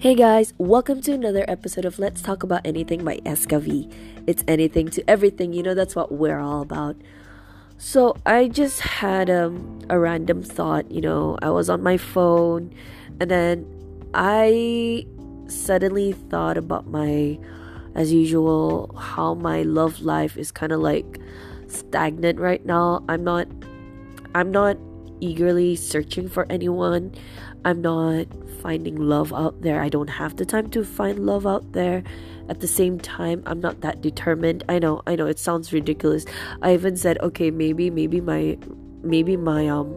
Hey guys, welcome to another episode of Let's Talk About Anything by SKV. It's anything to everything, you know, that's what we're all about. So, I just had um, a random thought, you know, I was on my phone and then I suddenly thought about my, as usual, how my love life is kind of like stagnant right now. I'm not, I'm not eagerly searching for anyone. I'm not finding love out there. I don't have the time to find love out there. At the same time, I'm not that determined. I know, I know it sounds ridiculous. I even said, okay, maybe maybe my maybe my um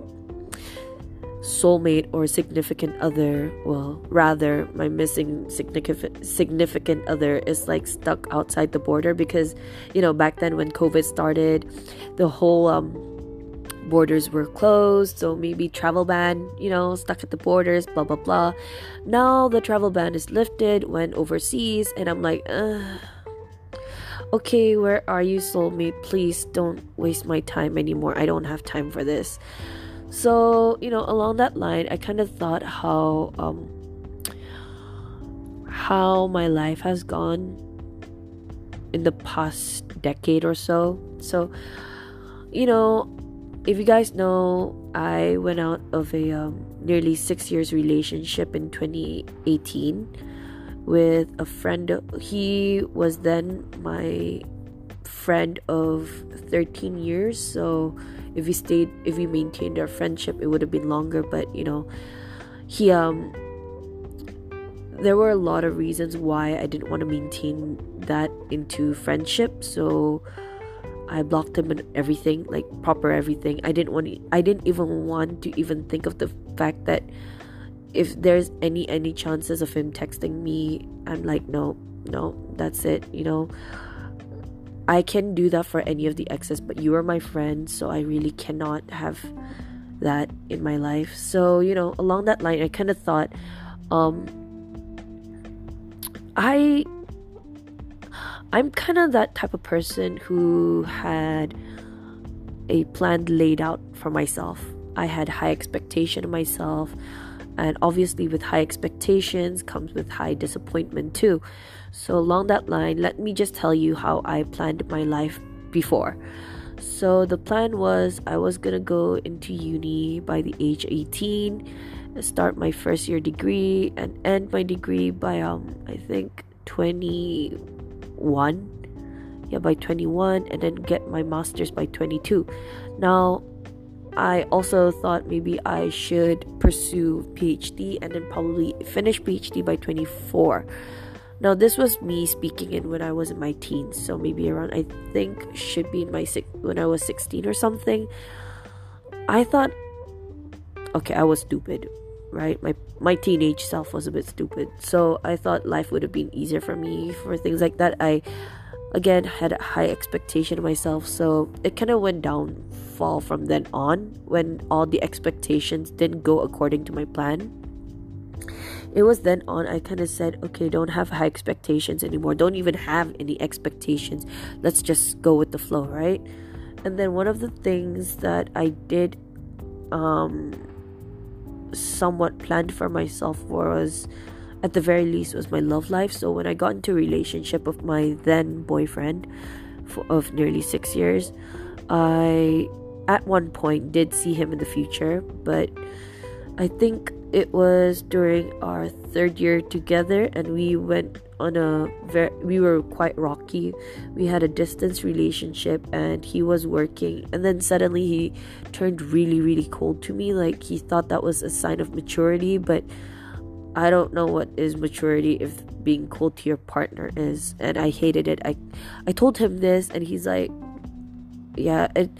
soulmate or significant other, well, rather my missing significant significant other is like stuck outside the border because you know, back then when COVID started, the whole um borders were closed, so maybe travel ban, you know, stuck at the borders, blah blah blah. Now the travel ban is lifted, went overseas, and I'm like, okay, where are you, soulmate? Please don't waste my time anymore. I don't have time for this. So, you know, along that line, I kind of thought how um how my life has gone in the past decade or so. So, you know, if you guys know, I went out of a um, nearly six years relationship in 2018 with a friend. He was then my friend of 13 years. So if we stayed, if we maintained our friendship, it would have been longer. But you know, he um, there were a lot of reasons why I didn't want to maintain that into friendship. So I blocked him and everything, like proper everything. I didn't want I didn't even want to even think of the fact that if there's any any chances of him texting me, I'm like no, no, that's it, you know. I can do that for any of the exes, but you are my friend, so I really cannot have that in my life. So, you know, along that line, I kind of thought um I I'm kind of that type of person who had a plan laid out for myself. I had high expectation of myself, and obviously, with high expectations comes with high disappointment too. So, along that line, let me just tell you how I planned my life before. So, the plan was I was gonna go into uni by the age 18, start my first year degree, and end my degree by um I think 20 21 yeah by 21 and then get my masters by 22 now i also thought maybe i should pursue phd and then probably finish phd by 24 now this was me speaking in when i was in my teens so maybe around i think should be in my six when i was 16 or something. I thought okay i was stupid right? My my teenage self was a bit stupid. So i thought life would have been easier for me for things like that. I again had a high expectation of myself. So it kind of went down fall from then on when all the expectations didn't go according to my plan. It was then on i kind of said okay don't have high expectations anymore. Don't even have any expectations. Let's just go with the flow right? And then one of the things that i did um somewhat planned for myself was at the very least was my love life. So when i got into a relationship with my then boyfriend for, of nearly six years i at one point did see him in the future. But i think it was during our third year together and we went on a we were quite rocky. We had a distance relationship and he was working and then suddenly he turned really really cold to me. Like he thought that was a sign of maturity but i don't know what is maturity if being cold to your partner is and i hated it. I i told him this and he's like yeah it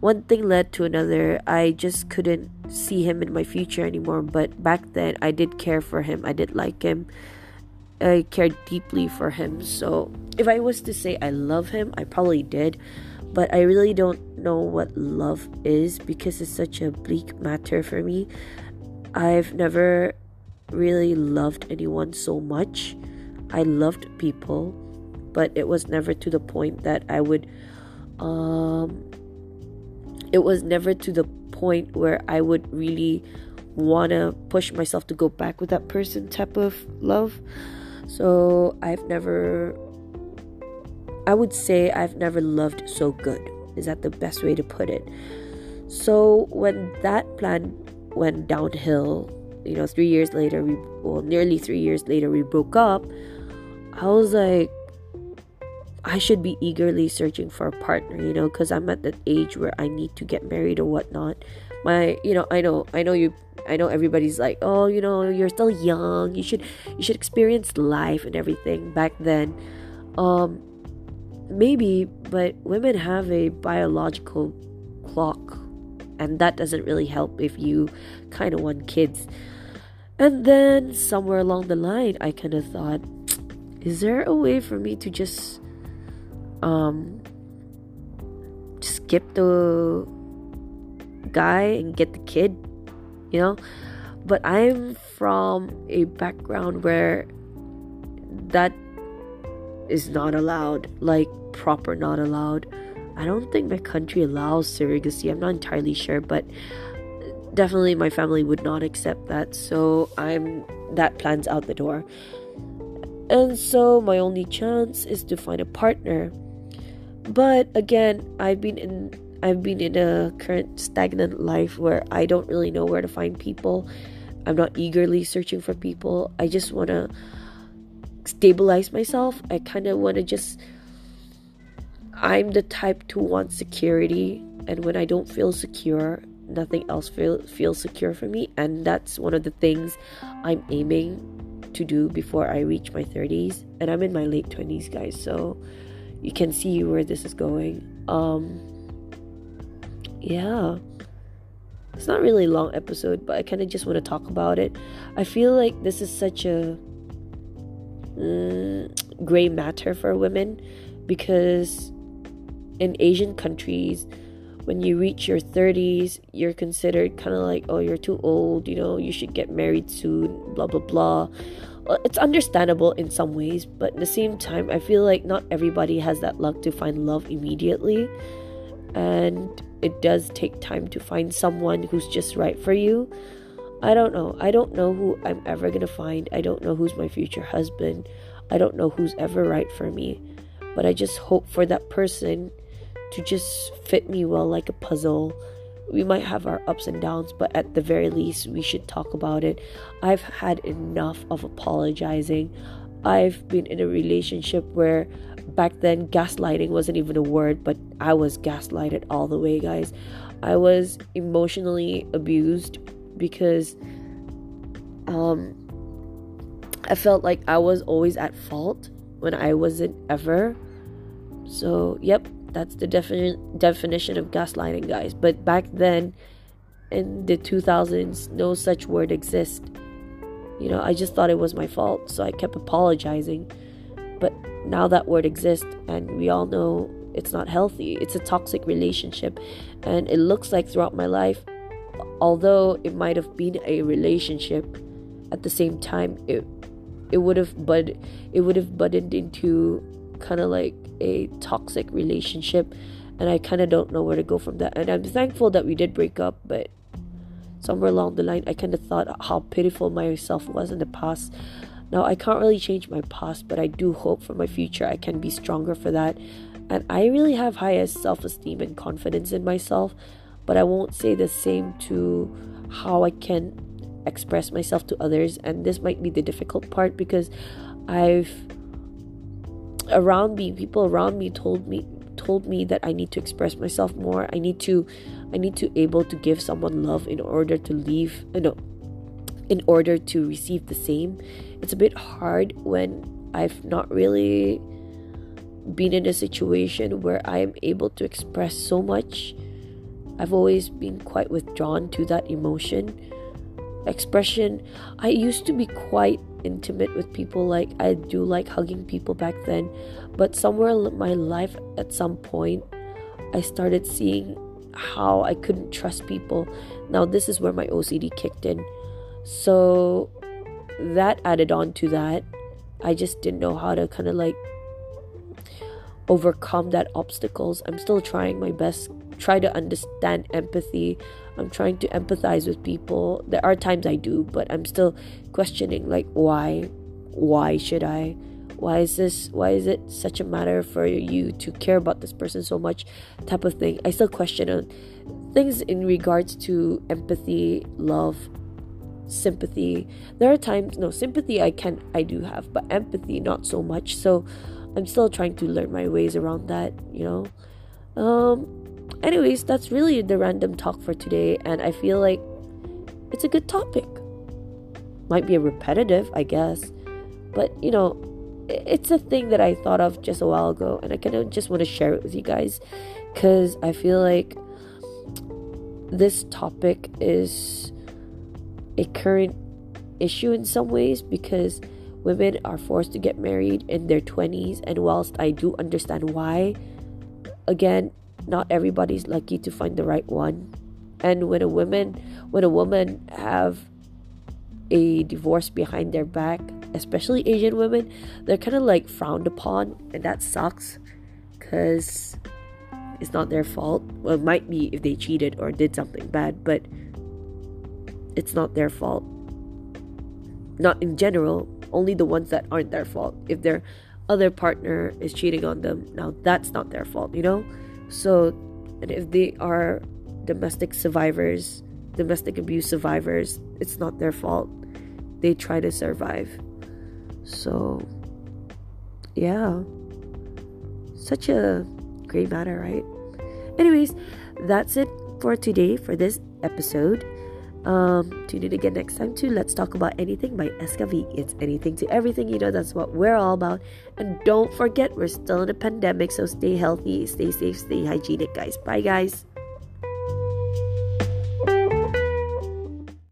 one thing led to another i just couldn't see him in my future anymore but back then i did care for him i did like him I cared deeply for him. So if I was to say I love him, I probably did. But I really don't know what love is because it's such a bleak matter for me. I've never really loved anyone so much. I loved people, but it was never to the point that I would um it was never to the point where I would really want to push myself to go back with that person type of love. So I've never, I would say I've never loved so good. Is that the best way to put it? So when that plan went downhill, you know, three years later, we, well, nearly three years later, we broke up. I was like, I should be eagerly searching for a partner, you know, because I'm at that age where I need to get married or whatnot. My, you know, I know, I know you, I know everybody's like, oh, you know, you're still young. You should, you should experience life and everything. Back then, um, maybe, but women have a biological clock, and that doesn't really help if you kind of want kids. And then somewhere along the line, I kind of thought, is there a way for me to just um skip the guy and get the kid you know? But i'm from a background where that is not allowed like proper not allowed. I don't think my country allows surrogacy. I'm not entirely sure but definitely my family would not accept that. So i'm that plan's out the door. And so my only chance is to find a partner but again, I've been in I've been in a current stagnant life where I don't really know where to find people. I'm not eagerly searching for people. I just want to stabilize myself. I kind of want to just I'm the type to want security and when I don't feel secure, nothing else feel feels secure for me and that's one of the things I'm aiming to do before I reach my 30s and I'm in my late 20s guys. So you can see where this is going. Um, yeah, it's not really a long episode, but I kind of just want to talk about it. I feel like this is such a mm, gray matter for women because in Asian countries, when you reach your 30s, you're considered kind of like, oh, you're too old, you know, you should get married soon, blah, blah, blah it's understandable in some ways, but at the same time, I feel like not everybody has that luck to find love immediately. And it does take time to find someone who's just right for you. I don't know. I don't know who I'm ever going to find. I don't know who's my future husband. I don't know who's ever right for me. But I just hope for that person to just fit me well like a puzzle we might have our ups and downs, but at the very least, we should talk about it. I've had enough of apologizing. I've been in a relationship where back then gaslighting wasn't even a word, but I was gaslighted all the way, guys. I was emotionally abused because um I felt like I was always at fault when I wasn't ever. So, yep, that's the defini- definition of gaslighting, guys. But back then, in the 2000s, no such word exists. You know, I just thought it was my fault, so I kept apologizing. But now that word exists, and we all know it's not healthy. It's a toxic relationship, and it looks like throughout my life, although it might have been a relationship, at the same time, it it would have bud it would have budded into kind of like a toxic relationship and I kind of don't know where to go from that. And I'm thankful that we did break up, but somewhere along the line, I kind of thought how pitiful myself was in the past. Now, I can't really change my past, but I do hope for my future I can be stronger for that. And I really have highest self esteem and confidence in myself, but I won't say the same to how I can express myself to others. And this might be the difficult part because I've around me people around me told me told me that I need to express myself more. I need to I need to able to give someone love in order to leave uh, you know in order to receive the same. It's a bit hard when I've not really been in a situation where I am able to express so much. I've always been quite withdrawn to that emotion. Expression, I used to be quite intimate with people like I do like hugging people back then but somewhere in my life at some point I started seeing how I couldn't trust people. Now this is where my OCD kicked in. So that added on to that I just didn't know how to kind of like overcome that obstacles. I'm still trying my best try to understand empathy. I'm trying to empathize with people. There are times I do, but I'm still questioning like why why should I? Why is this why is it such a matter for you to care about this person so much type of thing. I still question on things in regards to empathy, love, sympathy. There are times no sympathy I can I do have, but empathy not so much. So I'm still trying to learn my ways around that, you know. Um anyways, that's really the random talk for today and I feel like it's a good topic. Might be a repetitive, I guess. But, you know, it's a thing that I thought of just a while ago and I kind of just want to share it with you guys cuz I feel like this topic is a current issue in some ways because women are forced to get married in their 20s and whilst I do understand why again not everybody's lucky to find the right one and when a woman when a woman have a divorce behind their back especially asian women they're kind of like frowned upon and that sucks because it's not their fault well it might be if they cheated or did something bad but it's not their fault. Not in general, only the ones that aren't their fault. If their other partner is cheating on them, now that's not their fault, you know? So, and if they are domestic survivors, domestic abuse survivors, it's not their fault. They try to survive. So, yeah. Such a great matter, right? Anyways, that's it for today for this episode. Um, tune in again next time to Let's Talk About Anything by SKV. It's anything to everything, you know, that's what we're all about. And don't forget, we're still in a pandemic, so stay healthy, stay safe, stay hygienic, guys. Bye, guys.